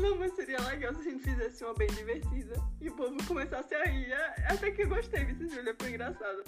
Não, mas seria legal se a gente fizesse uma bem divertida e o povo começasse a rir. É, até que eu gostei, Vitor Júlia, foi engraçado.